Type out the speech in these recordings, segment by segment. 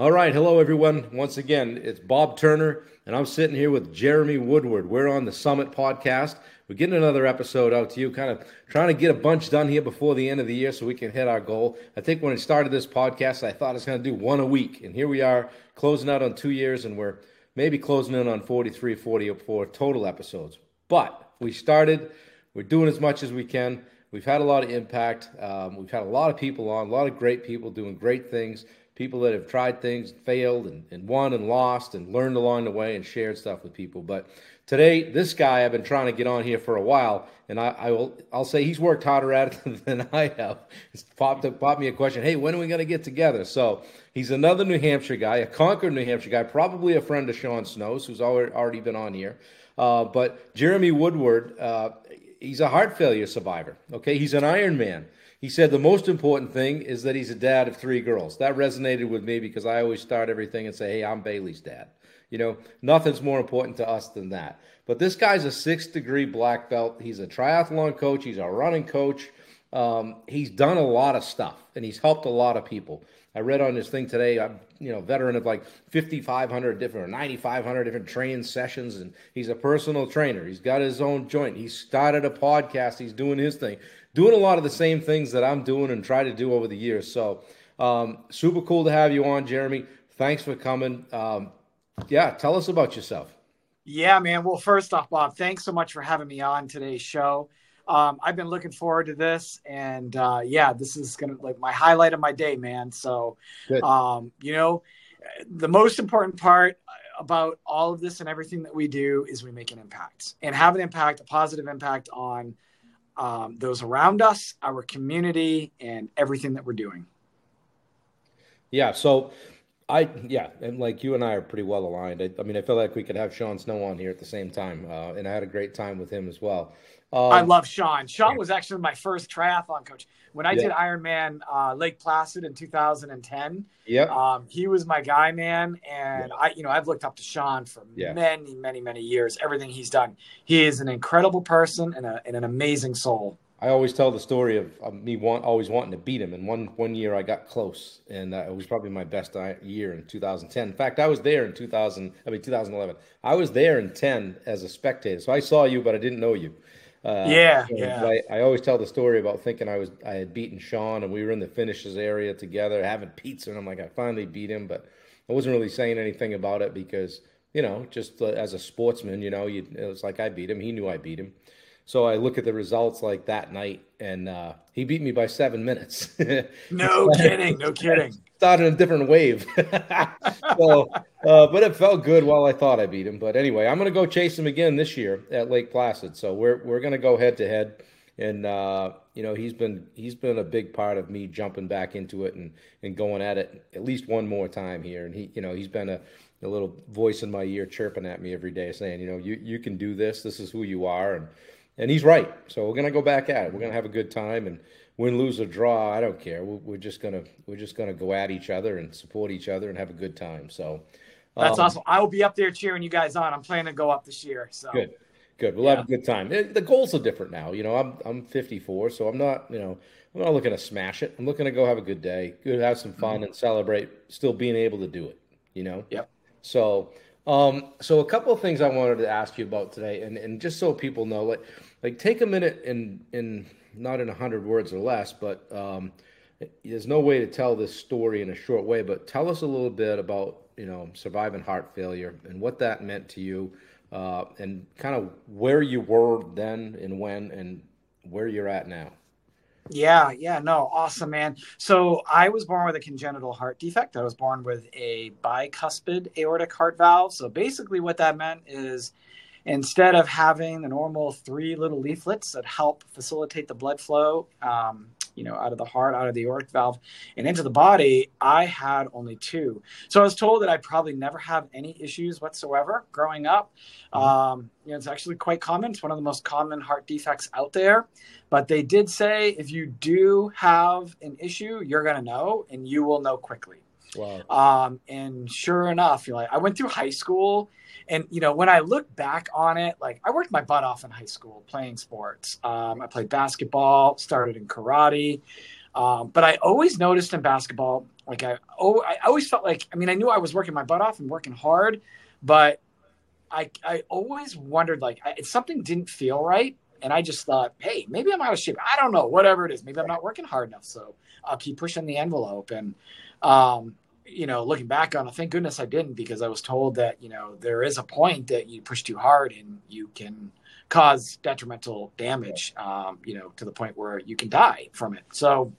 All right, hello everyone. Once again, it's Bob Turner, and I'm sitting here with Jeremy Woodward. We're on the Summit podcast. We're getting another episode out to you, kind of trying to get a bunch done here before the end of the year so we can hit our goal. I think when I started this podcast, I thought it's going to do one a week, and here we are closing out on two years, and we're maybe closing in on 43, 44 total episodes. But we started, we're doing as much as we can. We've had a lot of impact. Um, we've had a lot of people on, a lot of great people doing great things people that have tried things, and failed, and, and won and lost, and learned along the way, and shared stuff with people. But today, this guy I've been trying to get on here for a while, and I, I will I'll say he's worked harder at it than I have. It's popped up, popped me a question. Hey, when are we going to get together? So he's another New Hampshire guy, a Concord, New Hampshire guy, probably a friend of Sean Snow's, who's already already been on here. Uh, but Jeremy Woodward, uh, he's a heart failure survivor. Okay, he's an Ironman. He said the most important thing is that he's a dad of three girls. That resonated with me because I always start everything and say, hey, I'm Bailey's dad. You know, nothing's more important to us than that. But this guy's a six degree black belt. He's a triathlon coach, he's a running coach. Um, he's done a lot of stuff and he's helped a lot of people. I read on this thing today, I'm you know veteran of like 5,500 different or 9,500 different training sessions, and he's a personal trainer. He's got his own joint. He started a podcast. He's doing his thing doing a lot of the same things that I'm doing and try to do over the years. So, um, super cool to have you on, Jeremy. Thanks for coming. Um, yeah, tell us about yourself. Yeah, man. Well, first off, Bob, thanks so much for having me on today's show. Um, I've been looking forward to this, and uh, yeah, this is gonna like my highlight of my day, man. So, um, you know, the most important part about all of this and everything that we do is we make an impact and have an impact, a positive impact on um, those around us, our community, and everything that we're doing. Yeah. So I, yeah, and like you and I are pretty well aligned. I, I mean, I feel like we could have Sean Snow on here at the same time, uh, and I had a great time with him as well. Um, I love Sean. Sean was actually my first triathlon coach when I yeah. did Ironman uh, Lake Placid in 2010. Yeah, um, he was my guy, man, and yeah. I, you know, I've looked up to Sean for yeah. many, many, many years. Everything he's done, he is an incredible person and, a, and an amazing soul. I always tell the story of, of me want, always wanting to beat him. And one one year I got close, and uh, it was probably my best year in 2010. In fact, I was there in 2000. I mean 2011. I was there in 10 as a spectator, so I saw you, but I didn't know you. Uh, yeah, yeah. I, I, always tell the story about thinking I was I had beaten Sean, and we were in the finishes area together having pizza, and I'm like, I finally beat him, but I wasn't really saying anything about it because you know, just uh, as a sportsman, you know, you, it was like I beat him. He knew I beat him. So I look at the results like that night, and uh, he beat me by seven minutes. no kidding, no kidding. Started in a different wave. so, uh, but it felt good while I thought I beat him. But anyway, I'm going to go chase him again this year at Lake Placid. So we're we're going to go head to head, and uh, you know he's been he's been a big part of me jumping back into it and and going at it at least one more time here. And he you know he's been a a little voice in my ear chirping at me every day saying, you know, you, you can do this. This is who you are. And and he's right. So we're gonna go back at it. We're gonna have a good time and win, lose or draw. I don't care. We're, just gonna we're just gonna go at each other and support each other and have a good time. So that's um, awesome. I will be up there cheering you guys on. I'm planning to go up this year. So good, good. We'll yeah. have a good time. The goals are different now. You know, I'm I'm 54, so I'm not you know I'm not looking to smash it. I'm looking to go have a good day, good have some fun mm-hmm. and celebrate. Still being able to do it. You know. Yep. So. Um, so a couple of things I wanted to ask you about today, and, and just so people know, like like take a minute and in not in a hundred words or less, but um, there's no way to tell this story in a short way. But tell us a little bit about you know surviving heart failure and what that meant to you, uh, and kind of where you were then and when, and where you're at now. Yeah, yeah, no, awesome, man. So I was born with a congenital heart defect. I was born with a bicuspid aortic heart valve. So basically, what that meant is instead of having the normal three little leaflets that help facilitate the blood flow, um, you know, out of the heart, out of the aortic valve, and into the body, I had only two. So I was told that I probably never have any issues whatsoever growing up. Mm-hmm. Um, you know, it's actually quite common. It's one of the most common heart defects out there. But they did say if you do have an issue, you're going to know, and you will know quickly. Wow. Um, and sure enough, you know, like I went through high school and you know when i look back on it like i worked my butt off in high school playing sports um, i played basketball started in karate um, but i always noticed in basketball Like I, oh, I always felt like, I mean, I knew I was working my butt off and working hard, but I, I always wondered like I, something didn't feel right. And I just thought, hey, maybe I'm out of shape. I don't know, whatever it is. Maybe I'm not working hard enough. So I'll keep pushing the envelope. And, um, you know, looking back on it, thank goodness I didn't because I was told that, you know, there is a point that you push too hard and you can cause detrimental damage, um, you know, to the point where you can die from it. So,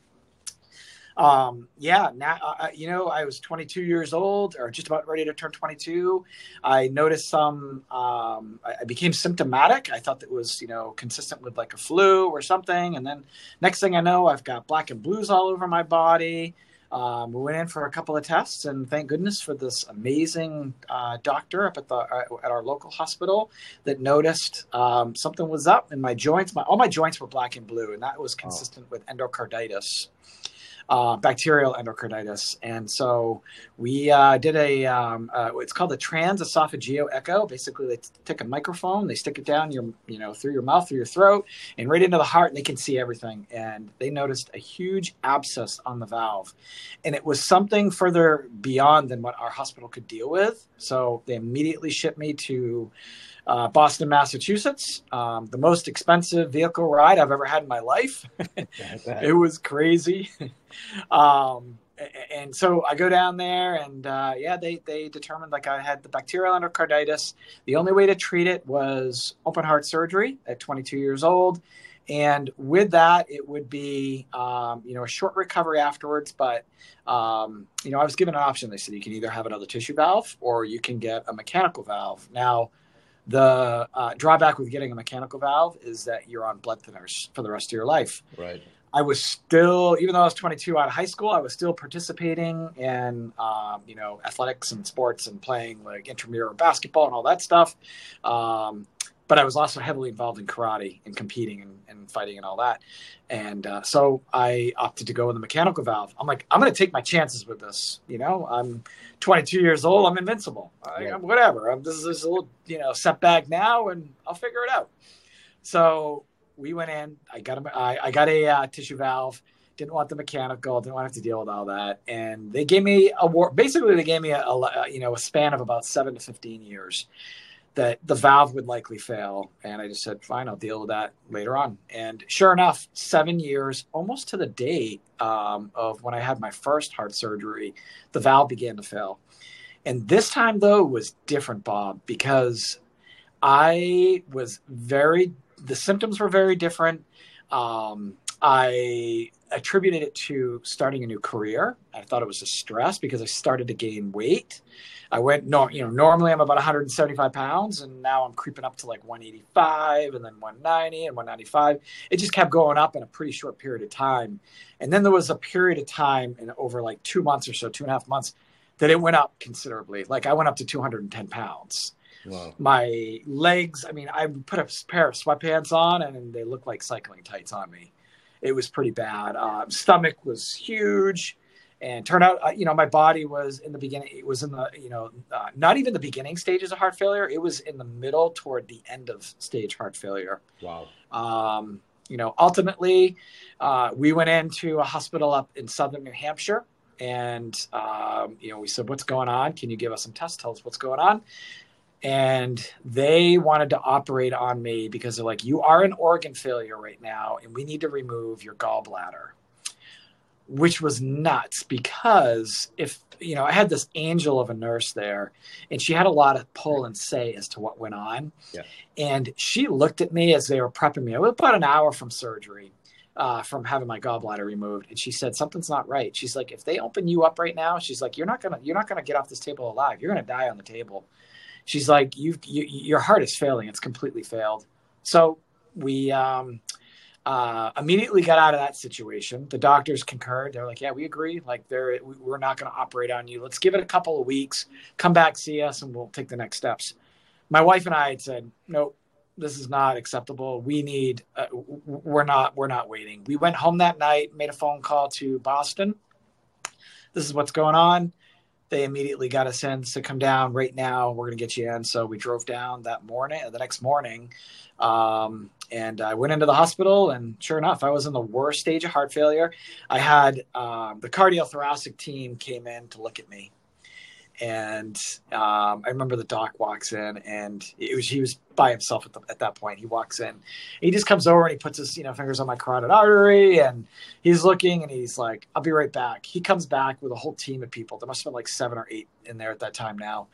um, yeah, now, uh, uh you know, I was 22 years old or just about ready to turn 22. I noticed some, um, I, I, became symptomatic. I thought that was, you know, consistent with like a flu or something. And then next thing I know, I've got black and blues all over my body. Um, we went in for a couple of tests, and thank goodness for this amazing uh, doctor up at the uh, at our local hospital that noticed um, something was up in my joints. My all my joints were black and blue, and that was consistent oh. with endocarditis uh, bacterial endocarditis. And so we uh, did a, um, uh, it's called the transesophageal echo. Basically, they t- take a microphone, they stick it down your, you know, through your mouth, through your throat, and right into the heart, and they can see everything. And they noticed a huge abscess on the valve. And it was something further beyond than what our hospital could deal with. So they immediately shipped me to uh, Boston, Massachusetts. Um, the most expensive vehicle ride I've ever had in my life. it was crazy. um, and so I go down there, and uh, yeah, they they determined like I had the bacterial endocarditis. The only way to treat it was open heart surgery at 22 years old, and with that, it would be um, you know a short recovery afterwards. But um, you know, I was given an option. They said you can either have another tissue valve or you can get a mechanical valve. Now the uh, drawback with getting a mechanical valve is that you're on blood thinners for the rest of your life. Right. I was still, even though I was 22 out of high school, I was still participating in, um, you know, athletics and sports and playing like intramural basketball and all that stuff. Um, but I was also heavily involved in karate and competing and, and fighting and all that. And uh, so I opted to go with the mechanical valve. I'm like, I'm going to take my chances with this. You know, I'm 22 years old. I'm invincible. I, am whatever. I'm, this is a little, you know, setback now, and I'll figure it out. So we went in. I got a, I, I got a uh, tissue valve. Didn't want the mechanical. Didn't want to have to deal with all that. And they gave me a war. Basically, they gave me a, a you know a span of about seven to 15 years that the valve would likely fail. And I just said, fine, I'll deal with that later on. And sure enough, seven years, almost to the date um, of when I had my first heart surgery, the valve began to fail. And this time, though, was different, Bob, because I was very, the symptoms were very different. Um, I attributed it to starting a new career. I thought it was a stress because I started to gain weight. I went no, you know, normally I'm about 175 pounds, and now I'm creeping up to like 185, and then 190 and 195. It just kept going up in a pretty short period of time, and then there was a period of time in over like two months or so, two and a half months, that it went up considerably. Like I went up to 210 pounds. Wow. My legs, I mean, I put a pair of sweatpants on, and they looked like cycling tights on me. It was pretty bad. Uh, stomach was huge and turned out uh, you know my body was in the beginning it was in the you know uh, not even the beginning stages of heart failure it was in the middle toward the end of stage heart failure. Wow. Um, you know ultimately uh, we went into a hospital up in southern new hampshire and um, you know we said what's going on? Can you give us some tests? Tell us what's going on and they wanted to operate on me because they're like you are an organ failure right now and we need to remove your gallbladder which was nuts because if you know i had this angel of a nurse there and she had a lot of pull and say as to what went on. Yeah. and she looked at me as they were prepping me. I was about an hour from surgery uh, from having my gallbladder removed and she said something's not right. She's like if they open you up right now she's like you're not gonna you're not gonna get off this table alive. You're gonna die on the table she's like you, you your heart is failing it's completely failed so we um uh, immediately got out of that situation. The doctors concurred. They're like, "Yeah, we agree. Like, they're we're not going to operate on you. Let's give it a couple of weeks. Come back, see us, and we'll take the next steps." My wife and I had said, "Nope, this is not acceptable. We need. Uh, we're not. We're not waiting." We went home that night, made a phone call to Boston. This is what's going on. They immediately got us in to come down right now. We're going to get you in. So we drove down that morning, the next morning, um, and I went into the hospital, and sure enough, I was in the worst stage of heart failure. I had um, the cardiothoracic team came in to look at me, and um, I remember the doc walks in, and it was he was by himself at, the, at that point. He walks in, he just comes over and he puts his you know fingers on my carotid artery, and he's looking, and he's like, "I'll be right back." He comes back with a whole team of people. There must have been like seven or eight in there at that time now,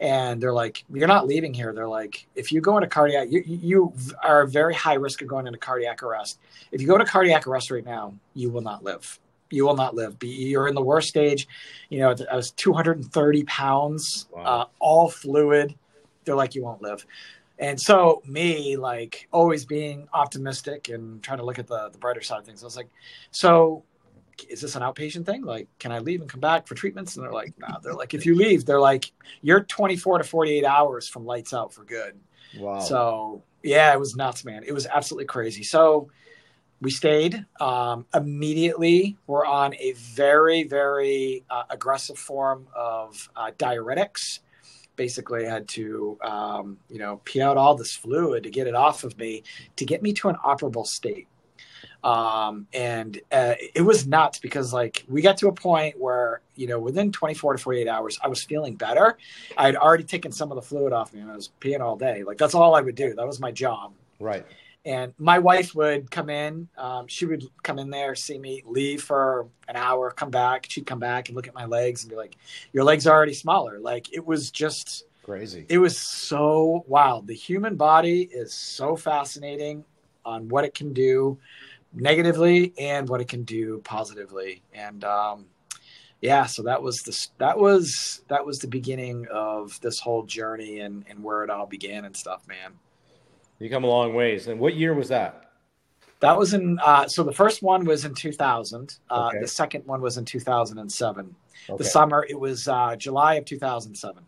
and they're like, "You're not leaving here." They're like, "If you go into cardiac, you you are a very high risk of going into cardiac arrest. If you go to cardiac arrest right now, you will not live." you will not live. Be, you're in the worst stage. You know, I was 230 pounds, wow. uh, all fluid. They're like, you won't live. And so me, like always being optimistic and trying to look at the, the brighter side of things, I was like, so is this an outpatient thing? Like, can I leave and come back for treatments? And they're like, no, nah. they're like, if you leave, they're like, you're 24 to 48 hours from lights out for good. Wow. So yeah, it was nuts, man. It was absolutely crazy. So we stayed um, immediately. We're on a very, very uh, aggressive form of uh, diuretics. Basically, had to, um, you know, pee out all this fluid to get it off of me to get me to an operable state. Um, and uh, it was nuts because, like, we got to a point where, you know, within 24 to 48 hours, I was feeling better. I had already taken some of the fluid off me and I was peeing all day. Like, that's all I would do. That was my job. Right and my wife would come in um, she would come in there see me leave for an hour come back she'd come back and look at my legs and be like your legs are already smaller. Like it was just crazy. It was so wild. The human body is so fascinating on what it can do negatively and what it can do positively. And um, yeah so that was the that was that was the beginning of this whole journey and and where it all began and stuff man you come a long ways. And what year was that? That was in, uh, so the first one was in 2000. Uh, okay. The second one was in 2007. Okay. The summer, it was uh, July of 2007.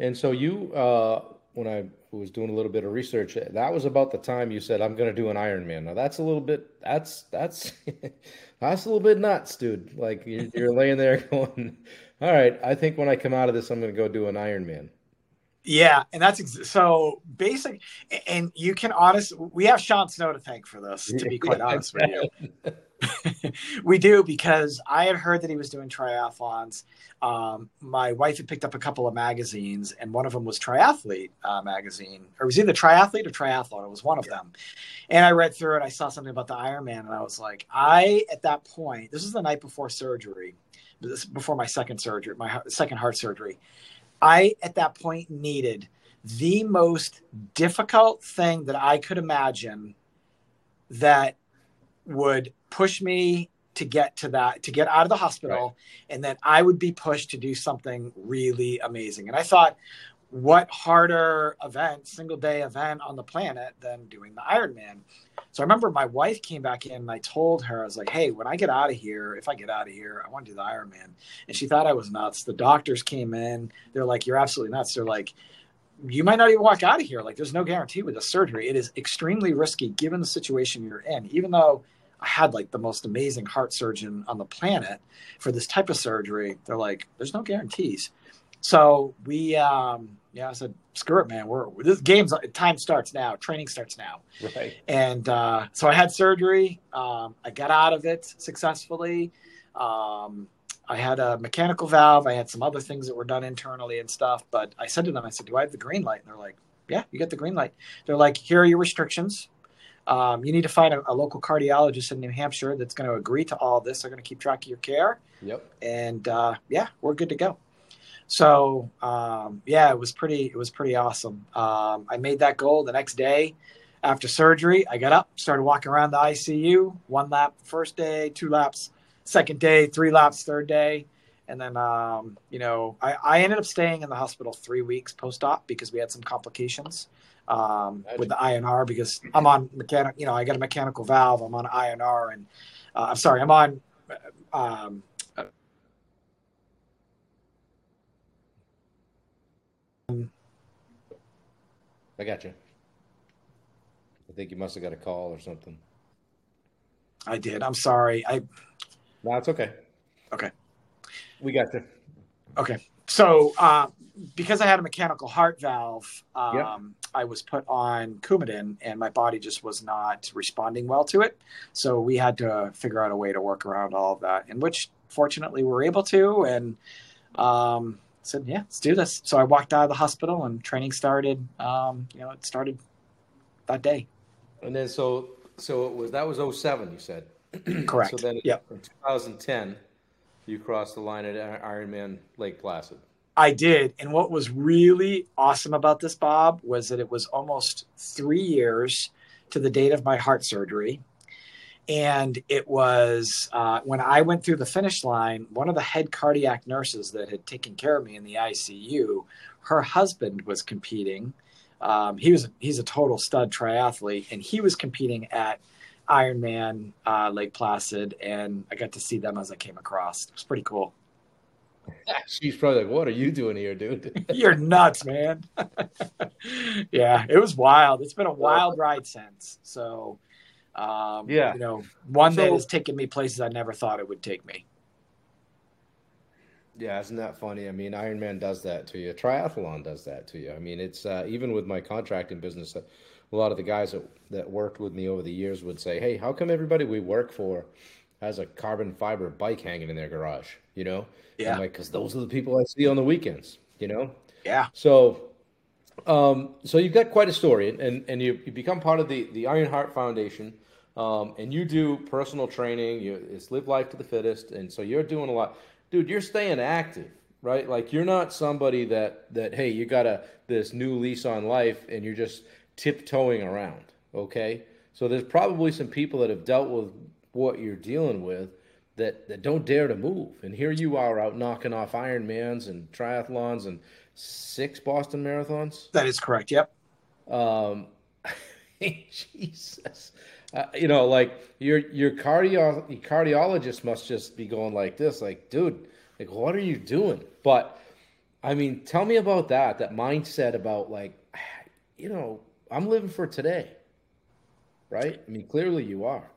And so you, uh, when I was doing a little bit of research, that was about the time you said, I'm going to do an Ironman. Now that's a little bit, that's, that's, that's a little bit nuts, dude. Like you're, you're laying there going, all right, I think when I come out of this, I'm going to go do an Ironman. Yeah, and that's ex- so basic. And you can honest, we have Sean Snow to thank for this. To be quite honest with you, we do because I had heard that he was doing triathlons. Um, my wife had picked up a couple of magazines, and one of them was Triathlete uh, magazine, or it was either Triathlete or Triathlon. It was one of yeah. them. And I read through it. I saw something about the Ironman, and I was like, I at that point, this is the night before surgery, this before my second surgery, my second heart surgery. I, at that point, needed the most difficult thing that I could imagine that would push me to get to that, to get out of the hospital, right. and then I would be pushed to do something really amazing. And I thought, what harder event, single day event on the planet than doing the Ironman? So I remember my wife came back in and I told her, I was like, hey, when I get out of here, if I get out of here, I want to do the Ironman. And she thought I was nuts. The doctors came in. They're like, you're absolutely nuts. They're like, you might not even walk out of here. Like, there's no guarantee with the surgery. It is extremely risky given the situation you're in. Even though I had like the most amazing heart surgeon on the planet for this type of surgery, they're like, there's no guarantees. So we, um, yeah, I said, screw it, man. We're this game's time starts now. Training starts now. Right. And uh, so I had surgery. Um, I got out of it successfully. Um, I had a mechanical valve. I had some other things that were done internally and stuff. But I said to them, I said, "Do I have the green light?" And they're like, "Yeah, you get the green light." They're like, "Here are your restrictions. Um, you need to find a, a, local cardiologist in New Hampshire that's going to agree to all this. They're going to keep track of your care. Yep. And uh, yeah, we're good to go. So um, yeah, it was pretty. It was pretty awesome. Um, I made that goal the next day after surgery. I got up, started walking around the ICU. One lap first day, two laps second day, three laps third day, and then um, you know I, I ended up staying in the hospital three weeks post op because we had some complications um, with the INR because I'm on mechanic. You know, I got a mechanical valve. I'm on INR, and uh, I'm sorry, I'm on. Um, I got you. I think you must have got a call or something. I did. I'm sorry. I. No, it's okay. Okay. We got you. Okay. So, uh, because I had a mechanical heart valve, um, Yep. I was put on Coumadin, and my body just was not responding well to it. So we had to figure out a way to work around all of that, in which fortunately we were able to. And um, said, "Yeah, let's do this." So I walked out of the hospital, and training started. Um, you know, it started that day. And then so so it was that was 07, you said. Correct. So then Yep. in 2010, you crossed the line at Ironman Lake Placid. I did. And what was really awesome about this, Bob, was that it was almost three years to the date of my heart surgery. And it was uh, when I went through the finish line, one of the head cardiac nurses that had taken care of me in the ICU, her husband was competing. Um, he was he's a total stud triathlete, and he was competing at Ironman uh, Lake Placid, and I got to see them as I came across. It was pretty cool. She's probably like, "What are you doing here, dude?" You're nuts, man. yeah, it was wild. It's been a wild ride since. So, um, Yeah. you know, one that So- has taken me places I never thought it would take me. Yeah, isn't that funny? I mean, Ironman does that to you. Triathlon does that to you. I mean, it's uh, even with my contracting business. uh, A lot of the guys that, that worked with me over the years would say, "Hey, how come everybody we work for has a carbon fiber bike hanging in their garage?" You know? Yeah. I'm like, because those are the people I see on the weekends. You know? Yeah, So, um, so you've got quite a story, and and you, you become part of the the Iron Heart Foundation, um, and you do personal training. You it's live life to the fittest, and so you're doing a lot, dude. You're staying active, right? Like you're not somebody that that hey, you got a this new lease on life, and you're just tiptoeing around. Okay, so there's probably some people that have dealt with what you're dealing with that that don't dare to move. And here you are out knocking off Ironmans and triathlons and six Boston marathons. that is correct. Yep. Um, Jesus, uh, you know, like your your cardio your cardiologist must just be going like this, like, dude, like, what are you doing? But I mean, tell me about that, that mindset about like, you know, I'm living for today, right? I mean, clearly you are.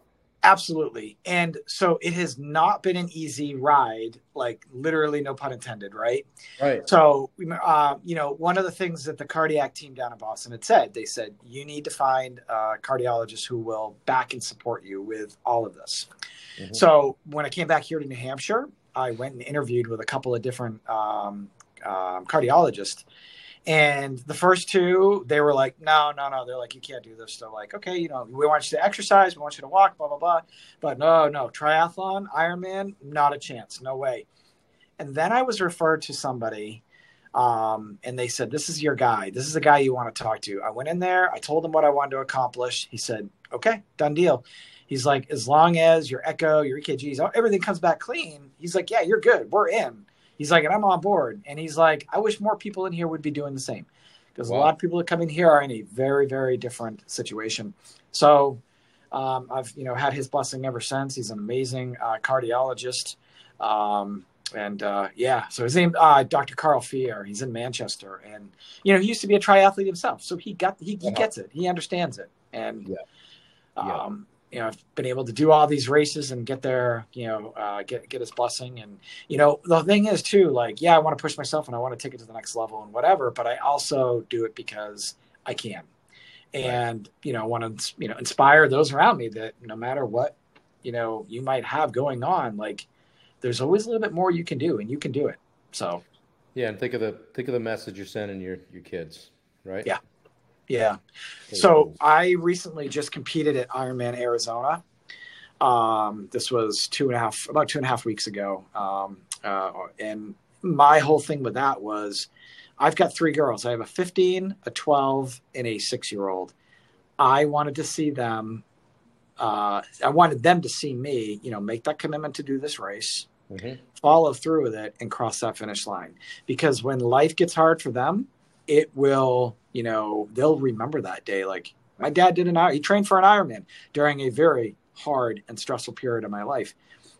Absolutely. And so it has not been an easy ride, like literally, no pun intended, right? Right. So, uh, you know, one of the things that the cardiac team down in Boston had said, they said, you need to find a cardiologist who will back and support you with all of this. Mhm. So, when I came back here to New Hampshire, I went and interviewed with a couple of different um, um, cardiologists. And the first two, they were like, no, no, no. They're like, you can't do this. They're like, okay, you know, we want you to exercise, we want you to walk, blah, blah, blah. But no, no, triathlon, Ironman, not a chance, no way. And then I was referred to somebody, um, and they said, This is your guy. This is the guy you want to talk to. I went in there, I told him what I wanted to accomplish. He said, Okay, done deal. He's like, As long as your echo, your EKGs, everything comes back clean, he's like, Yeah, you're good. We're in. He's like, And I'm on board. And he's like, I wish more people in here would be doing the same. Because a lot of people that come in here are in a very, very different situation. So, um, I've you know had his blessing ever since. He's an amazing uh, cardiologist, um, and uh, yeah. So his name, uh, Dr. Carl Fier. He's in Manchester, and you know he used to be a triathlete himself, so he got he, he gets it. He understands it, and Yeah. Yeah. um, you know I've been able to do all these races and get there. You know, uh, get get his blessing, and you know the thing is too, like yeah, I want to push myself and I want to take it to the next level and whatever, but I also do it because I can and you know I want to you know inspire those around me that no matter what you know you might have going on like there's always a little bit more you can do and you can do it so Yeah, and think of the think of the message you're sending your your kids, right? Yeah. Yeah. So i recently just competed at ironman arizona. Um this was two and a half about two and a half weeks ago. Um uh, and my whole thing with that was i've got three girls. I have a 15 a 12 and a six year old i wanted to see them uh, i wanted them to see me you know make that commitment to do this race Mhm. follow through with it and cross that finish line. Because when life gets hard for them it will you know they'll remember that day. Like my dad did an he trained for an ironman during a very hard and stressful period of my life.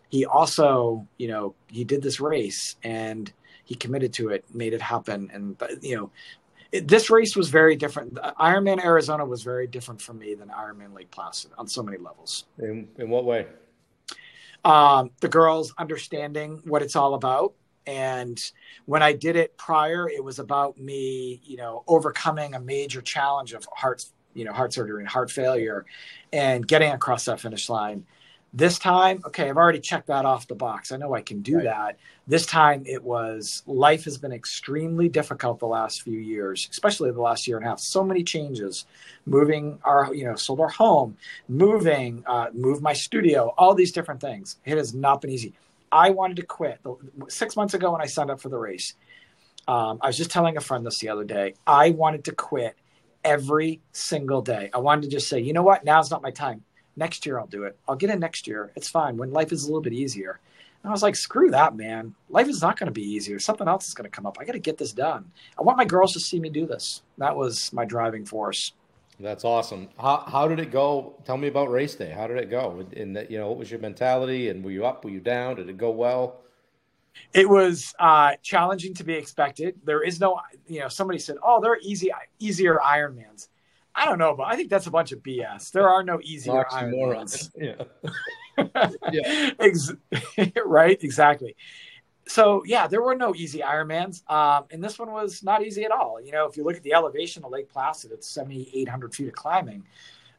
He also you know he did this race and he committed to it made it happen. And you know it, this race was very different. Ironman arizona was very different for me than ironman lake placid on so many levels. In in what way? um, the girls understanding what it's all about And when I did it prior, it was about me, you know, overcoming a major challenge of heart, you know, heart surgery and heart failure and getting across that finish line. This time, okay, I've already checked that off the box. I know I can do right. that. This time it was life has been extremely difficult the last few years, especially the last year and a half. So many changes, moving our, you know, sold our home, moving, uh, moved my studio, all these different things. It has not been easy. I wanted to quit six months ago when I signed up for the race. Um, I was just telling a friend this the other day. I wanted to quit every single day. I wanted to just say, you know what? Now's not my time. Next year I'll do it. I'll get in next year. It's fine when life is a little bit easier. And I was like, screw that, man. Life is not going to be easier. Something else is going to come up. I got to get this done. I want my girls to see me do this. That was my driving force. That's awesome. How, how did it go? Tell me about race day. How did it go? In that, you know, what was your mentality? And were you up? Were you down? Did it go well? It was uh, challenging to be expected. There is no, you know, somebody said, "Oh, they're easy, easier Ironmans." I don't know, but I think that's a bunch of BS. There are no easier Ironmans. Yeah. yeah. Ex- right. Exactly. So yeah, there were no easy Ironmans, um, and this one was not easy at all. You know, if you look at the elevation of Lake Placid, it's seventy eight hundred feet of climbing.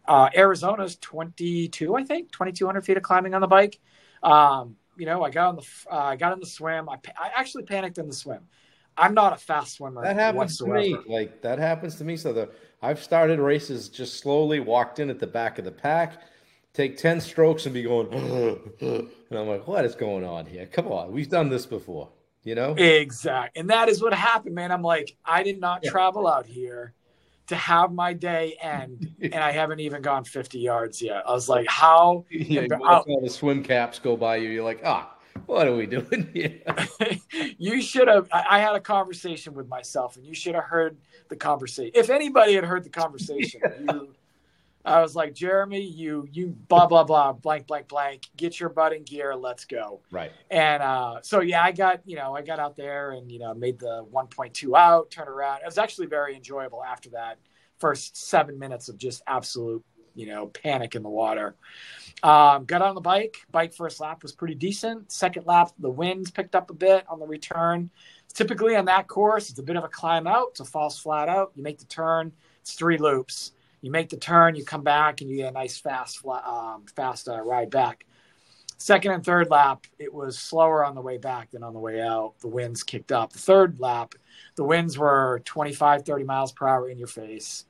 Uh, Arizona's twenty two, I think, twenty two hundred feet of climbing on the bike. Um, you know, I got on the uh, I got in the swim. I, I actually panicked in the swim. I'm not a fast swimmer. That happens whatsoever. to me. Like that happens to me. So the I've started races just slowly, walked in at the back of the pack, take ten strokes and be going, and I'm like, what is going on here? Come on, we've done this before, you know? Exact, and that is what happened, man. I'm like, I did not travel out here to have my day end, and I haven't even gone 50 yards yet. I was like, how? Yeah, you all the swim caps go by you. You're like, ah. What are we doing here? you should have. I, had a conversation with myself, and you should have heard the conversation. If anybody had heard the conversation, you, I was like, Jeremy, you, you, blah blah blah, blank blank blank. Get your butt in gear. Let's go. Right. And uh, so yeah, I got you know I got out there and you know made the 1.2 out, turn around. It was actually very enjoyable after that first seven minutes of just absolute you know panic in the water. Um, got on the bike. Bike first lap was pretty decent. Second lap, the winds picked up a bit on the return. Typically on that course, it's a bit of a climb out. It's a false flat out. You make the turn. It's three loops. You make the turn. You come back, and you get a nice fast, um, fast uh, ride back. Second and third lap, it was slower on the way back than on the way out. The winds kicked up. The third lap, the winds were 25, 30 miles per hour in your face.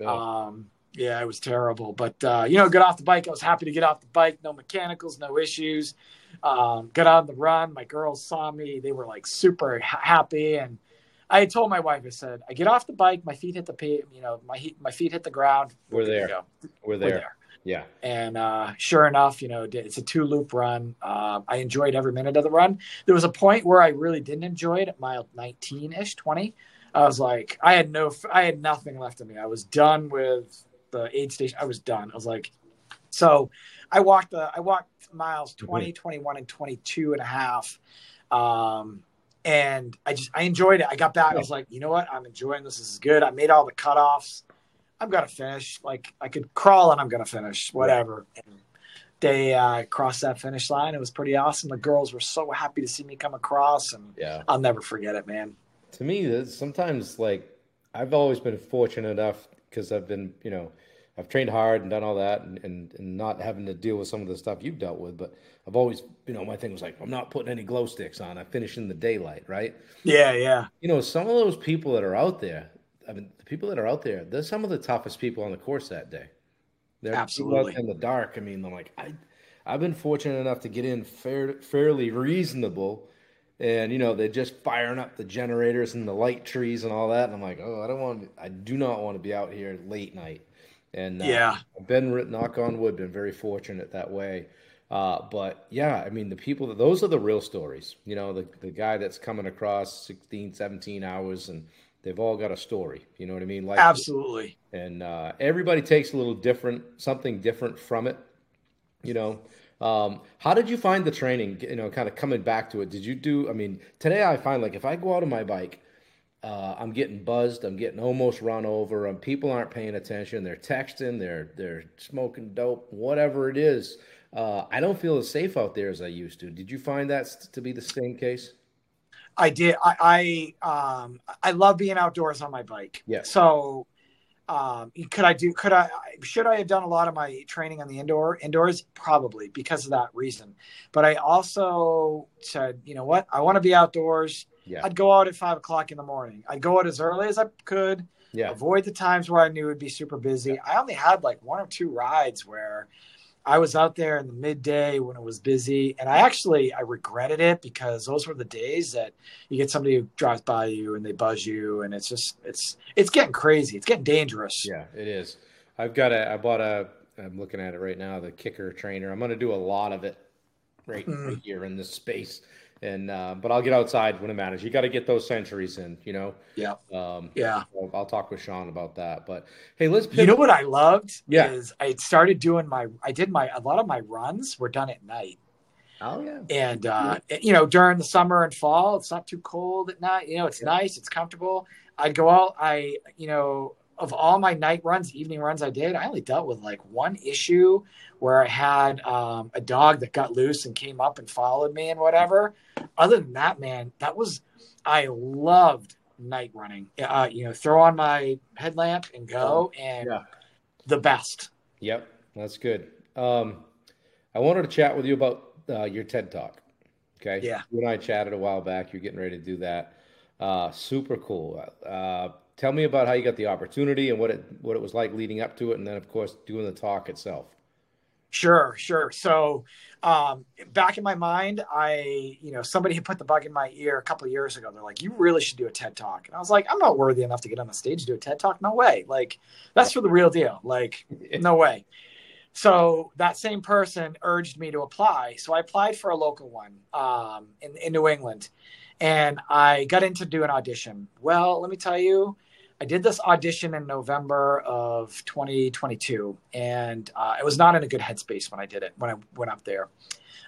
Yeah. Um, yeah, it was terrible. But uh, you know, got off the bike. I was happy to get off the bike. No mechanicals, no issues. Um, got on the run. My girls saw me. They were like super happy. And I had told my wife, I said, I get off the bike. My feet hit the pay, you know, my my feet hit the ground. We're, We're there. We're there. We're there. Yeah. And uh, sure enough, you know, it's a two loop run. Uh, I enjoyed every minute of the run. There was a point where I really didn't enjoy it at mile 19 ish, 20. I was like, I had no, I had nothing left in me. I was done with the aid station. I was done. I was like, so I walked the, I walked miles 20, mm-hmm. 21, and 22 and a half. Um, and I just, I enjoyed it. I got back. I was like, you know what? I'm enjoying this. This is good. I made all the cutoffs. I'm to finish. Like I could crawl and I'm to finish whatever. And they uh, crossed that finish line. It was pretty awesome. The girls were so happy to see me come across and yeah, I'll never forget it, man. To me, sometimes like I've always been fortunate enough because I've been, you know, I've trained hard and done all that and, and, and not having to deal with some of the stuff you've dealt with. But I've always, you know, my thing was like, I'm not putting any glow sticks on. I finish in the daylight, right? Yeah, yeah. You know, some of those people that are out there, I mean, the people that are out there, they're some of the toughest people on the course that day. They're absolutely in the dark. I mean, I'm like, I, I've been fortunate enough to get in fair, fairly reasonable and you know they're just firing up the generators and the light trees and all that and i'm like oh i don't want i do not want to be out here late night and uh, yeah been knock on wood been very fortunate that way uh, but yeah i mean the people that those are the real stories you know the, the guy that's coming across 16 17 hours and they've all got a story you know what i mean like absolutely and uh, everybody takes a little different something different from it you know um, how did you find the training? You know, kind of coming back to it. Did you do? I mean, today I find like if I go out on my bike, uh, I'm getting buzzed. I'm getting almost run over. And people aren't paying attention. They're texting. They're they're smoking dope. Whatever it is, uh, I don't feel as safe out there as I used to. Did you find that to be the same case? I did. I I um I love being outdoors on my bike. Yeah. So um could I do could I should I have done a lot of my training on the indoor indoors? Probably because of that reason. But I also said, you know what? I want to be outdoors. Yeah. I'd go out at five o'clock in the morning. I'd go out as early as I could. Yeah. Avoid the times where I knew it'd be super busy. I only had like one or two rides where I was out there in the midday when it was busy, and I actually I regretted it because those were the days that you get somebody who drives by you and they buzz you, and it's just it's it's getting crazy. It's getting dangerous. Yeah, it is. I've got a. I bought a. I'm looking at it right now. The KICKR trainer. I'm going to do a lot of it right, Mm. right here in this space, and uh, but I'll get outside when it matters. You got to get those centuries in. You know. Yeah. Um, Yeah. I'll, I'll talk with Sean about that. But hey, let's. You know what I loved Yeah. is I started doing my I did my a lot of my runs were done at night. Oh yeah. and uh, you know during the summer and fall it's not too cold at night you know it's Yeah. nice it's comfortable i'd go out i you know of all my night runs evening runs i did i only dealt with like one issue where i had um, a dog that got loose and came up and followed me and whatever other than that man that was i loved night running uh, you know throw on my headlamp and go and Yeah. the best Yep, that's good. Um, I wanted to chat with you about uh, your TED Talk. Okay. Yeah. You and I chatted a while back. You're getting ready to do that. Uh, super cool. Uh, tell me about how you got the opportunity and what it what it was like leading up to it, and then of course doing the talk itself. Sure, sure. So, um, back in my mind, I, you know, somebody had put the bug in my ear a couple of years ago. They're like, "You really should do a TED Talk," and I was like, "I'm not worthy enough to get on the stage to do a TED Talk. No way. Like, that's for the real deal. Like, no way." So that same person urged me to apply. So I applied for a local one um, in, in New England, and I got in to do an audition. Well, let me tell you, I did this audition in November of 2022, and uh, I was not in a good headspace when I did it. When I went up there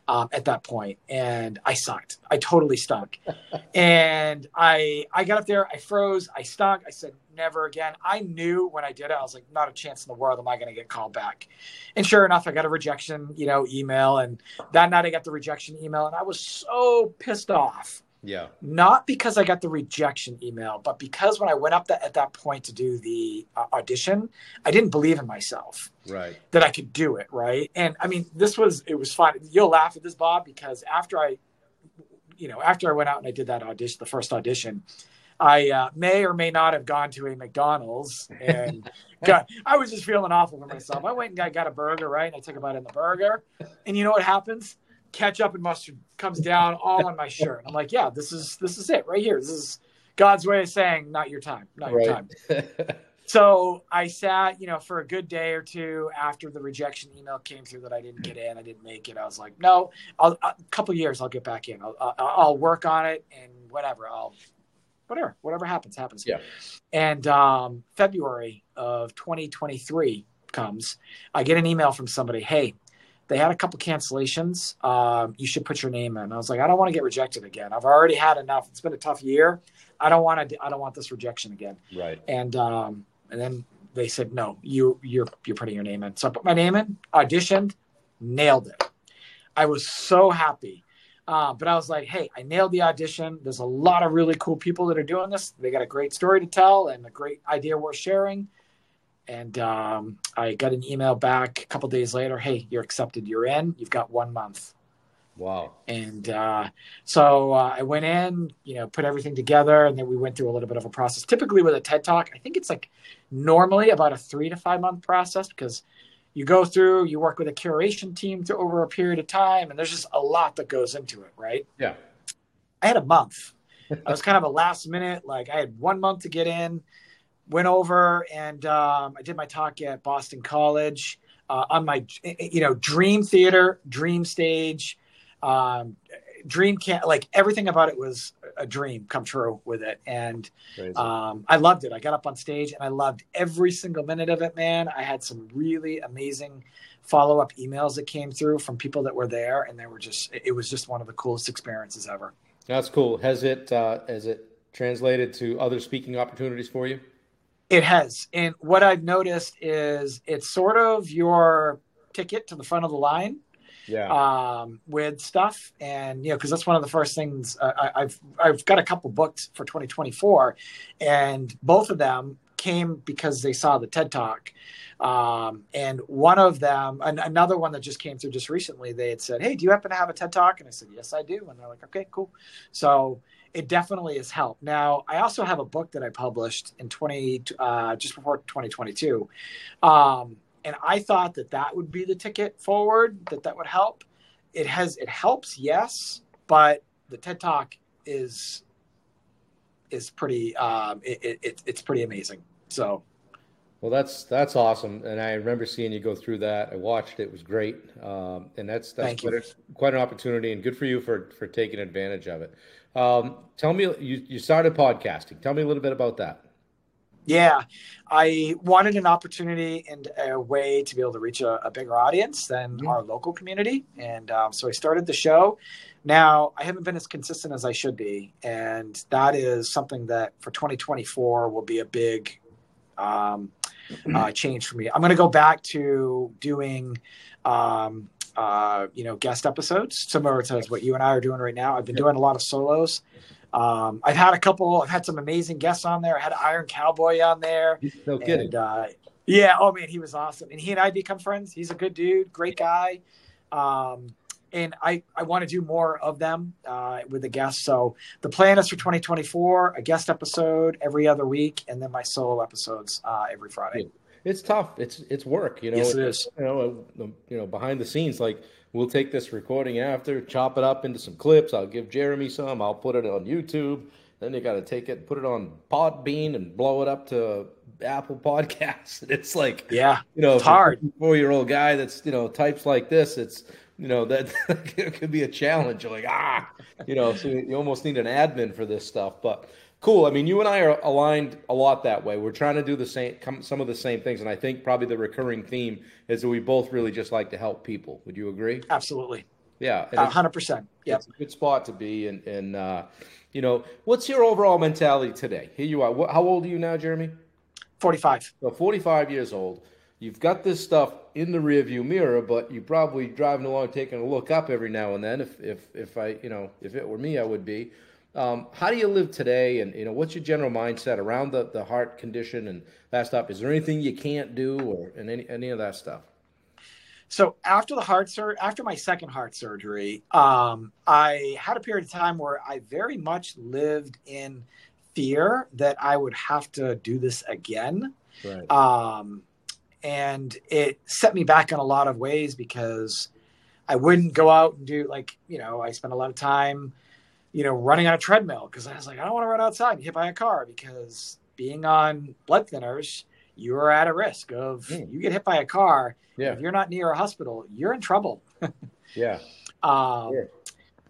um, at that point, and I sucked. I totally stunk. and I I got up there, I froze, I stunk. I said never again. I knew when I did it, I was like, not a chance in the world am I going to get called back. And sure enough, I got a rejection, you know, email, and that night I got the rejection email, and I was so pissed off Yeah. not because I got the rejection email, but because when I went up that, at that point to do the uh, audition, I didn't believe in myself Right. that I could do it. Right. And I mean, this was, it was fun. You'll laugh at this, Bob, because after I, you know, after I went out and I did that audition, the first audition, I uh, may or may not have gone to a McDonald's and got, I was just feeling awful for myself. I went and I got a burger, right? And I took a bite in the burger. And you know what happens? Ketchup and mustard comes down all on my shirt. I'm like, yeah, this is this is it right here. This is God's way of saying, not your time, not your time. So I sat, you know, for a good day or two after the rejection email came through that I didn't get in, I didn't make it. I was like, no, I'll, a couple years, I'll get back in. I'll, I'll, I'll work on it and whatever. I'll, whatever, whatever happens, happens. Yeah. And um, February of 2023 comes. I get an email from somebody. Hey, they had a couple cancellations. Um, you should put your name in. I was like, I don't want to get rejected again. I've already had enough. It's been a tough year. I don't want to. I don't want this rejection again right. and um, and then they said no you you're you're putting your name in so i put my name in auditioned nailed it i was so happy uh, but i was like hey i nailed the audition there's a lot of really cool people that are doing this they got a great story to tell and a great idea worth sharing and um, i got an email back a couple days later hey you're accepted you're in you've got one month Wow. and uh, so uh, I went in, you know, put everything together, and then we went through a little bit of a process. Typically, with a TED Talk, I think it's like normally about a three to five month process because you go through, you work with a curation team through over a period of time, and there's just a lot that goes into it, right? Yeah. I had a month. I was kind of a last minute, like I had one month to get in. Went over and um, I did my talk at Boston College uh, on my, you know, dream theater, dream stage um, dream can't like everything about it was a dream come true with it. And um, i loved it. I got up on stage and i loved every single minute of it man. I had some really amazing follow-up emails that came through from people that were there and they were just it was just one of the coolest experiences ever. That's cool. Has it uh, has it translated to other speaking opportunities for you? It has and what i've noticed is it's sort of your ticket to the front of the line yeah. um, with stuff, and you know, because that's one of the first things uh, I, I've I've got a couple books for 2024, and both of them came because they saw the TED Talk. Um, and one of them, an, another one that just came through just recently, they had said, Hey, do you happen to have a TED Talk? And I said, Yes, I do. And they're like, Okay, cool. So it definitely has helped. Now, I also have a book that I published in 20, uh, just before 2022. Um, and I thought that that would be the ticket forward, that that would help. It has, it helps, yes, but the TED Talk is, is pretty, um, it, it, it's pretty amazing. So, well, that's that's awesome, and I remember seeing you go through that. I watched it; it was great, um, and that's that's quite, a, quite, an opportunity, and good for you for for taking advantage of it. Um, tell me, you you started podcasting. Tell me a little bit about that. Yeah, I wanted an opportunity and a way to be able to reach a, a bigger audience than mm-hmm. our local community, and um, so I started the show. Now, I haven't been as consistent as I should be, and that is something that for 2024 will be a big um, uh, change for me. I'm going to go back to doing, um, uh, you know, guest episodes similar to what you and I are doing right now. I've been doing a lot of solos. Um, I've had a couple. I've had some amazing guests on there. I had Iron Cowboy on there. No kidding. And, uh, yeah. Oh man, he was awesome. And he and I become friends. He's a good dude, great guy. Um, and I, I want to do more of them uh, with the guests. So the plan is for 2024, a guest episode every other week, and then my solo episodes uh, every Friday. It's tough. It's it's work. You know. Yes, it is. You know, you know, behind the scenes, like we'll take this recording after, chop it up into some clips. I'll give Jeremy some. I'll put it on YouTube. Then you got to take it, put it on Podbean, and blow it up to Apple Podcasts. And it's like, yeah, you know, it's hard. Four year old guy that's you know types like this. It's you know that it could be a challenge. You're like ah, you know, so you almost need an admin for this stuff. But cool. I mean, you and I are aligned a lot that way. We're trying to do the same, some of the same things, and I think probably the recurring theme is that we both really just like to help people. Would you agree? Absolutely. Yeah, hundred percent. Yeah, it's a good spot to be. And and uh, you know, what's your overall mentality today? Here you are. How old are you now, Jeremy? Forty-five. So forty-five years old. You've got this stuff in the rearview mirror, but you're probably driving along, taking a look up every now and then. If if if I you know if it were me, I would be. Um, how do you live today, and you know what's your general mindset around the, the heart condition and that stuff? Is there anything you can't do, or and any any of that stuff? So after the heart sur- after my second heart surgery, um, I had a period of time where I very much lived in fear that I would have to do this again. Right. Um, and it set me back in a lot of ways because I wouldn't go out and do like you know I spent a lot of time you know, running on a treadmill because I was like, I don't want to run outside and hit by a car because being on blood thinners, you are at a risk of mm. you get hit by a car. Yeah. If you're not near a hospital, you're in trouble. yeah. Um, yeah.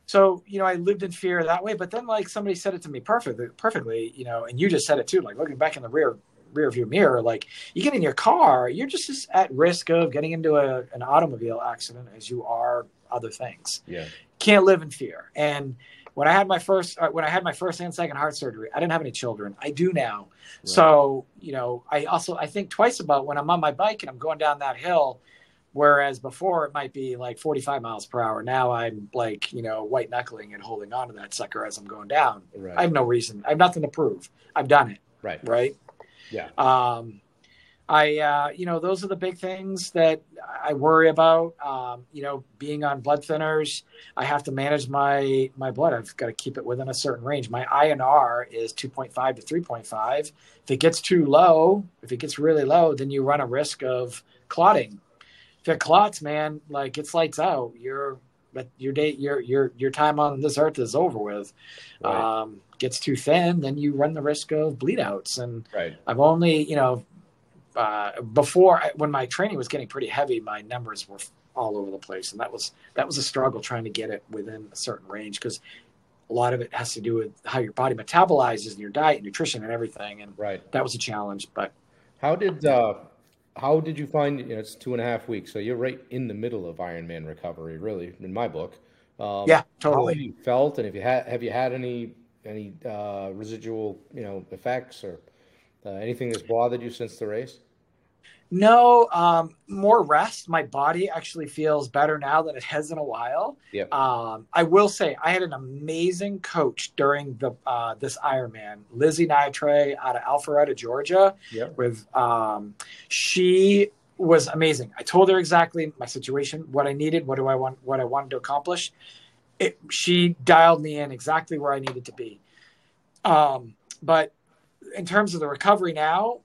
So you know, I lived in fear that way. But then, like somebody said it to me perfectly, perfectly. You know, and you just said it too. Like looking back in the rear rear view mirror, like you get in your car, you're just as at risk of getting into a, an automobile accident as you are other things. Yeah. Can't live in fear. And when I had my first uh, when I had my first and second heart surgery, I didn't have any children. I do now. Right. So, you know, I also I think twice about when I'm on my bike and I'm going down that hill whereas before it might be like 45 miles per hour. Now I'm like, you know, white knuckling and holding on to that sucker as I'm going down. Right. I have no reason. I have nothing to prove. I've done it. Right. Right? Yeah. Um I, uh, you know, those are the big things that I worry about. Um, you know, being on blood thinners, I have to manage my my blood. I've got to keep it within a certain range. My INR is 2.5 to 3.5. If it gets too low, if it gets really low, then you run a risk of clotting. If it clots, man, like it's lights out. You're but your day, your your your time on this earth is over with. Right. Um, gets too thin, then you run the risk of bleed outs. And right. I've only, you know, uh, before when my training was getting pretty heavy, my numbers were all over the place, and that was that was a struggle trying to get it within a certain range because a lot of it has to do with how your body metabolizes and your diet, nutrition, and everything. And right, that was a challenge. But how did uh, how did you find? You know, it's two and a half weeks, so you're right in the middle of Ironman recovery, really, in my book. Um, yeah, totally. How you felt, and if you had, have you had any any uh, residual, you know, effects or uh, anything that's bothered you since the race? No, um, more rest. My body actually feels better now than it has in a while. Yeah. Um, I will say I had an amazing coach during the uh, this Ironman, Lizzie Nitre out of Alpharetta, Georgia. Yeah. With um, she was amazing. I told her exactly my situation, what I needed, what do I want, what I wanted to accomplish. It, she dialed me in exactly where I needed to be. Um, but in terms of the recovery now,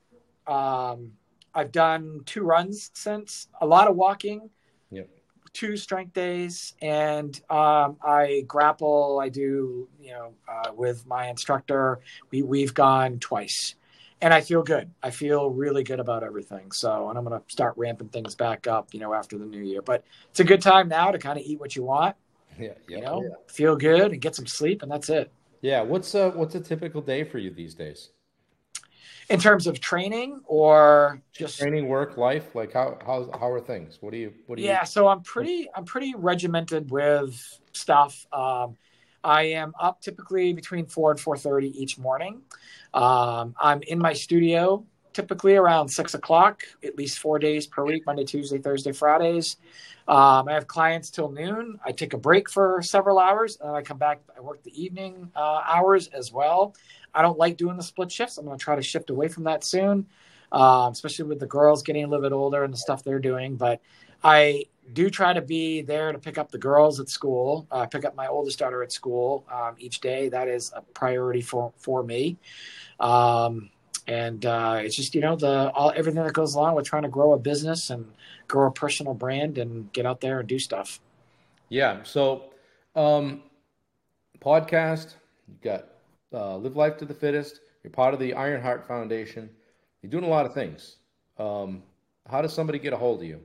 um, I've done two runs since, a lot of walking, Yep. two strength days, and um, I grapple. I do, you know, uh, with my instructor. We we've gone twice, and I feel good. I feel really good about everything. So, and I'm going to start ramping things back up, you know, after the new year. But it's a good time now to kind of eat what you want, Yeah. Yeah. you know, feel good and get some sleep, and that's it. Yeah. What's a what's a typical day for you these days? In terms of training or just Training, work, life. Like how how how are things? What do you what do you? yeah so i'm pretty i'm pretty regimented with stuff um, i am up typically between 4 and 4.30 each morning um, i'm in my studio typically around 6 o'clock at least four days per week monday tuesday thursday fridays um, i have clients till noon i take a break for several hours and i come back i work the evening uh, hours as well i don't like doing the split shifts i'm going to try to shift away from that soon um, especially with the girls getting a little bit older and the stuff they're doing. But I do try to be there to pick up the girls at school, uh, pick up my oldest daughter at school um, each day. That is a priority for for me. Um, and uh, it's just you know the all everything that goes along with trying to grow a business and grow a personal brand and get out there and do stuff. Yeah. So, um, podcast. You got uh, live life to the fittest. You're part of the Ironheart Foundation. You're doing a lot of things. Um, how does somebody get a hold of you?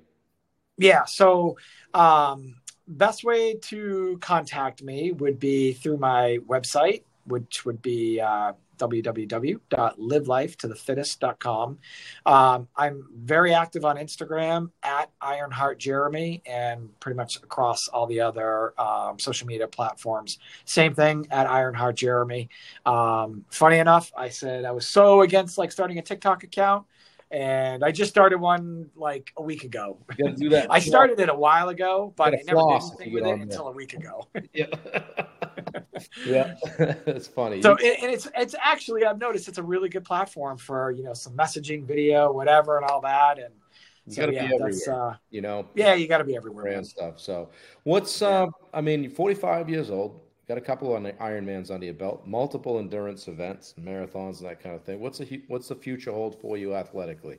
Yeah. So, um, best way to contact me would be through my website, which would be uh, www.livelifetothefittest.com. Um, I'm very active on Instagram at Ironheart Jeremy and pretty much across all the other um, social media platforms. Same thing at Ironheart Jeremy. Um, funny enough, I said I was so against like starting a TikTok account. And I just started one like a week ago. You gotta do that. I started it a while ago, but Gotta I never did anything with it there. until a week ago. Yeah. yeah. That's funny. So and and it's it's actually I've noticed it's a really good platform for you know some messaging, video, whatever, and all that. And you so gotta yeah, be that's everywhere. uh, you know. yeah, you got to be everywhere. man. brand stuff. So, what's uh, I mean, you're 45 years old, got a couple of Ironmans under your belt, multiple endurance events, marathons, and that kind of thing. What's the what's the future hold for you athletically?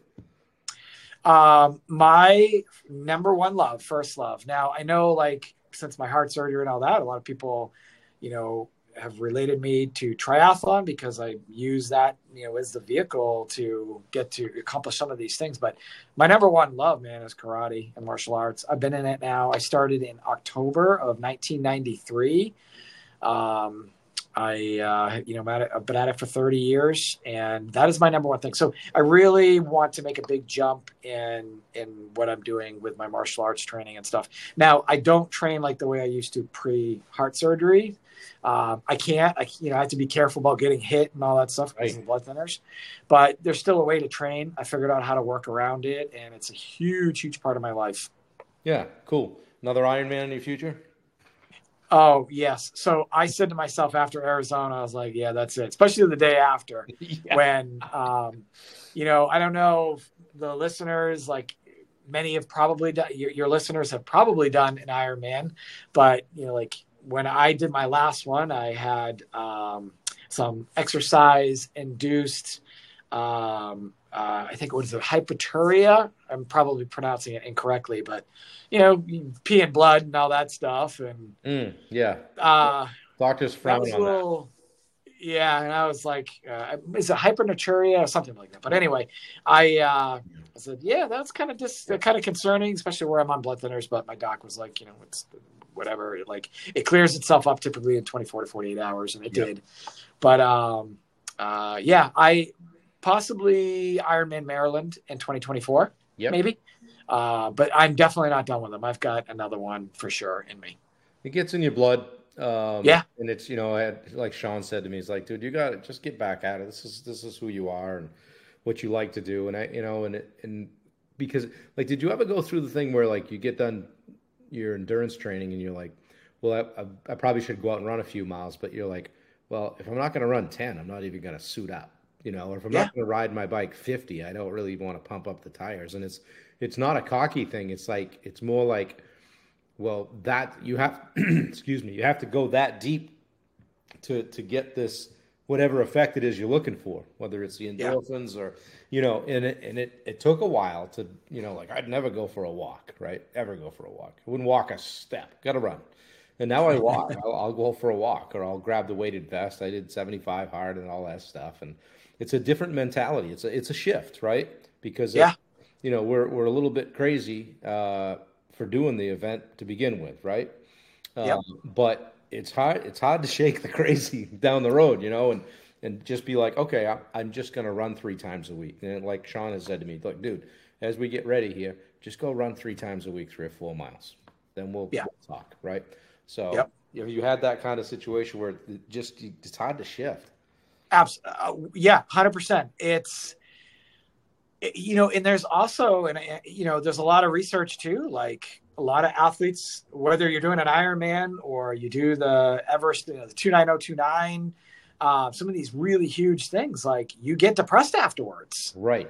Um, my number one love, first love. Now I know, like, since my heart surgery and all that, a lot of people, you know, have related me to triathlon because I use that, you know, as the vehicle to get to accomplish some of these things. But my number one love, man, is karate and martial arts. I've been in it now. I started in October of 1993. Um, I, uh, you know, I'm at it, I've been at it for 30 years, and that is my number one thing. So I really want to make a big jump in in what I'm doing with my martial arts training and stuff. Now, I don't train like the way I used to pre heart surgery. Um, I can't. I you know I have to be careful about getting hit and all that stuff because of the blood thinners. But there's still a way to train. I figured out how to work around it, and it's a huge, huge part of my life. Yeah, cool. Another Ironman in your future? Oh yes. So I said to myself after Arizona, I was like, yeah, that's it. Especially the day after. yeah. when um, you know i don't know if the listeners like many have probably done your, your listeners have probably done an ironman but you know like when i did my last one i had um, some exercise induced um, uh, i think it was a hypoturia i'm probably pronouncing it incorrectly but you know pee and blood and all that stuff and Mm, yeah. uh, Doctors that frown was a on that. yeah and i was like uh, is it hypernaturia or something like that but anyway i uh i said yeah that's kind of just kind of concerning especially where i'm on blood thinners but my doc was like you know it's whatever it, like it clears itself up typically in 24 to 48 hours and it Yep. did but um uh yeah i possibly ironman maryland in 2024 Yep. maybe uh but i'm definitely not done with them i've got another one for sure in me It gets in your blood. Um, Yeah. And it's, you know, had, like Sean said to me, he's like, dude, you got to just get back at it. This is, this is who you are and what you like to do. And I, you know, and, and because like, did you ever go through the thing where like you get done your endurance training and you're like, well, I, I, I probably should go out and run a few miles, but you're like, well, if I'm not going to run 10, I'm not even going to suit up, you know, or if I'm yeah. not going to ride my bike 50, I don't really want to pump up the tires. And it's, it's not a cocky thing. It's like, it's more like, well, that you have, excuse me, you have to go that deep to, to get this, whatever effect it is you're looking for, whether it's the endorphins yeah. or, you know, and it, and it, it took a while to, you know, like I'd never go for a walk, right? Ever go for a walk. I wouldn't walk a step, got to run. And now I walk. I'll, I'll, go for a walk, or I'll grab the weighted vest. I did 75 hard and all that stuff, and it's a different mentality. It's a it's a shift, right? Because yeah, it, you know we're we're a little bit crazy uh, for doing the event to begin with, right? Yep. Um, but it's hard it's hard to shake the crazy down the road, you know, and and just be like, okay, I, am just going to run three times a week. And like Sean has said to me, look, dude, as we get ready here, just go run three times a week, three or four miles. Then we'll, yeah. we'll talk, right? So yep. you, know, you had that kind of situation where it just it's hard to shift. Absolutely, uh, yeah, hundred percent. It's you know, and there's also, and uh, you know, there's a lot of research too. Like a lot of athletes, whether you're doing an Ironman or you do the Everest, you know, the two nine zero oh two nine, uh, some of these really huge things, like you get depressed afterwards. Right.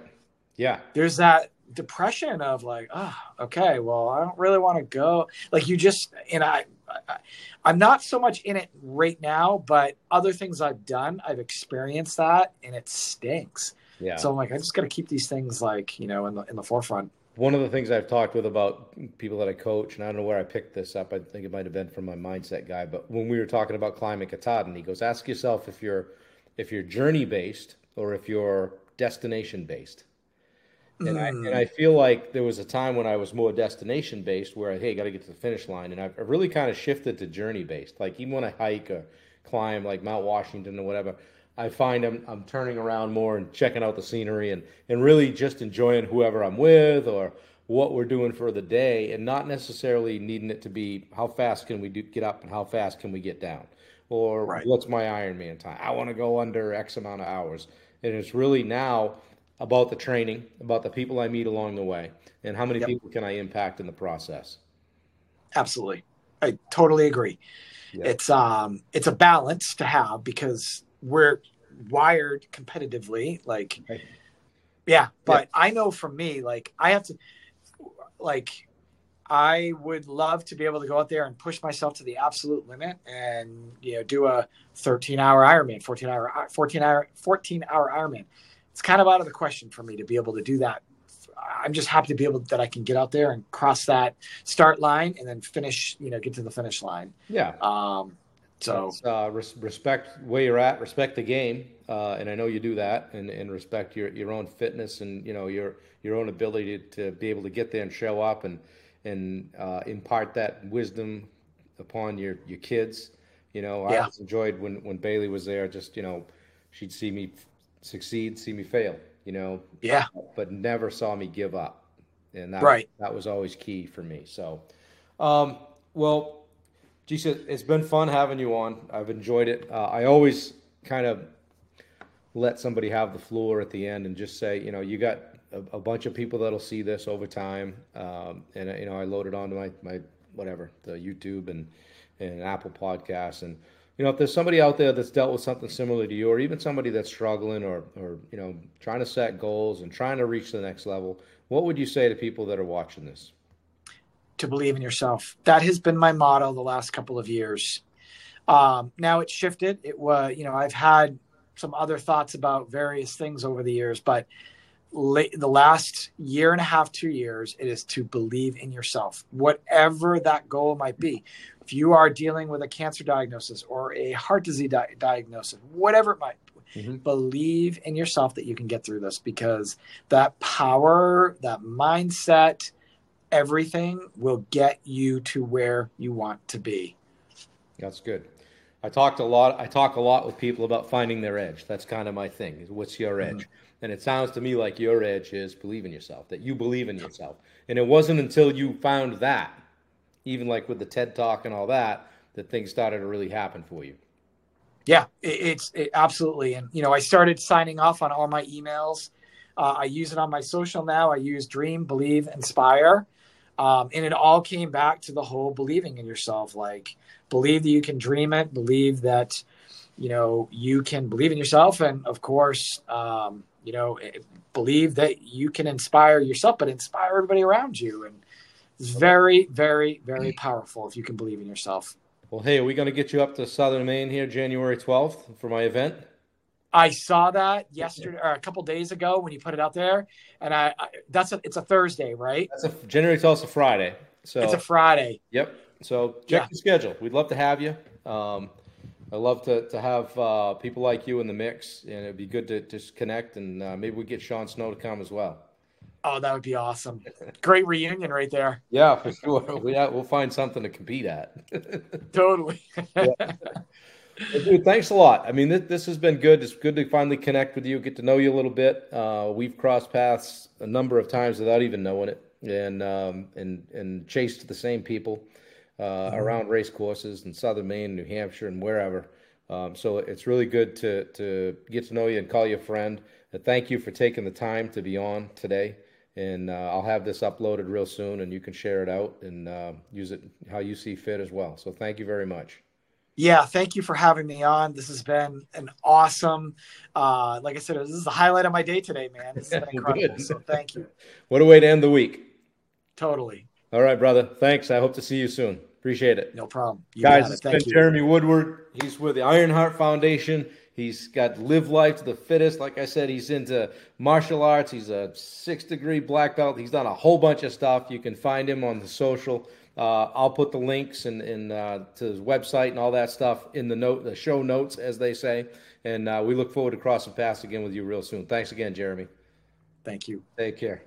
Yeah. There's that depression of like, oh, okay, well, I don't really want to go. Like you just, and I, I, am not so much in it right now, but other things I've done, I've experienced that, and it stinks. Yeah. So I'm like, I just got to keep these things like you know in the in the forefront. One of the things I've talked with about people that I coach, and I don't know where I picked this up. I think it might have been from my mindset guy, but when we were talking about climbing Katahdin, he goes, "Ask yourself if you're if you're journey based or if you're destination based." And, mm. I, and I feel like there was a time when I was more destination based where, hey, got to get to the finish line. And I've really kind of shifted to journey based. Like even when I hike or climb like Mount Washington or whatever, I find I'm, I'm turning around more and checking out the scenery and, and really just enjoying whoever I'm with or what we're doing for the day and not necessarily needing it to be how fast can we do, get up and how fast can we get down or right. what's my Ironman time. I want to go under X amount of hours. And it's really now – about the training, about the people I meet along the way, and how many yep. people can I impact in the process. Absolutely, I totally agree. Yep. It's um, it's a balance to have because we're wired competitively. Like, okay. yeah, but yep. I know for me, like I have to, like, I would love to be able to go out there and push myself to the absolute limit and you know do a 13 hour Ironman, 14 hour, 14 hour, 14 hour Ironman it's kind of out of the question for me to be able to do that. I'm just happy to be able that I can get out there and cross that start line and then finish, you know, get to the finish line. Yeah. Um, so uh, res- respect where you're at, respect the game, uh, and I know you do that, and, and respect your, your own fitness and you know your your own ability to, to be able to get there and show up and and uh, impart that wisdom upon your your kids. You know, yeah. I enjoyed when when Bailey was there. Just you know, she'd see me succeed, see me fail, you know. Yeah. But never saw me give up. And that, right. that was always key for me. So, um, well, Jesus, it's been fun having you on. I've enjoyed it. Uh, I always kind of let somebody have the floor at the end and just say, you know, you got a, a bunch of people that'll see this over time. Um, and, you know, I loaded onto my, my, whatever, the YouTube and, and Apple podcasts and, you know, if there's somebody out there that's dealt with something similar to you, or even somebody that's struggling or, or you know, trying to set goals and trying to reach the next level, what would you say to people that are watching this? To believe in yourself. That has been my motto the last couple of years. Um, now it's shifted. It was, you know, I've had some other thoughts about various things over the years, but late, the last year and a half, two years, it is to believe in yourself, whatever that goal might be if you are dealing with a cancer diagnosis or a heart disease di- diagnosis, whatever it might mm-hmm. believe in yourself that you can get through this because that power, that mindset, everything will get you to where you want to be. That's good. I talked a lot. I talk a lot with people about finding their edge. That's kind of my thing. What's your mm-hmm. edge? Mm-hmm. And it sounds to me like your edge is believe in yourself. That you believe in yourself. And it wasn't until you found that even like with the TED Talk and all that, that things started to really happen for you. Yeah, it, it's it, absolutely. And, you know, I started signing off on all my emails Uh, I use it on my social now. I use Dream, Believe, Inspire. Um, and it all came back to the whole believing in yourself. Like, believe that you can dream it, believe that, you know, you can believe in yourself. And of course, um, you know, eh, believe that you can inspire yourself, but inspire everybody around you. And it's very, very, very powerful if you can believe in yourself. Well, hey, are we going to get you up to Southern Maine here January 12th for my event? I saw that yesterday or a couple days ago when you put it out there, and I, I that's a it's a Thursday, right? That's a January 12th, is a Friday. So it's a Friday. Yep. So check Yeah. the schedule. We'd love to have you. Um, I love to, to have uh, people like you in the mix, and it'd be good to just connect, and uh, maybe we get Sean Snow to come as well. Oh, that would be awesome. Great reunion right there. Yeah, for sure. we, we'll find something to compete at. Totally. Dude, thanks a lot. I mean, this, this has been good. It's good to finally connect with you, get to know you a little bit. Uh, we've crossed paths a number of times without even knowing it, and um, and and chased the same people uh, around race courses in Southern Maine, New Hampshire, and wherever. Um, so it's really good to to get to know you and call you a friend. Uh, thank you for taking the time to be on today. And uh, I'll have this uploaded real soon, and you can share it out and uh, use it how you see fit as well. So thank you very much. yeah, thank you for having me on. This has been an awesome, uh, like I said, this is the highlight of my day today, man. This has been incredible. Good. So thank you. What a way to end the week. Totally. All right, brother. Thanks. I hope to see you soon. Appreciate it. No problem. You Guys, it. it's been you. Jeremy Woodward. He's with the Ironheart Foundation. He's got Live Life to the Fittest. Like I said, he's into martial arts. He's a six degree black belt. He's done a whole bunch of stuff. You can find him on the social. Uh, I'll put the links and, and uh, to his website and all that stuff in the note, the show notes, as they say. And uh, we look forward to crossing paths again with you real soon. Thanks again, Jeremy. Thank you. Take care.